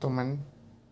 t รงนั้น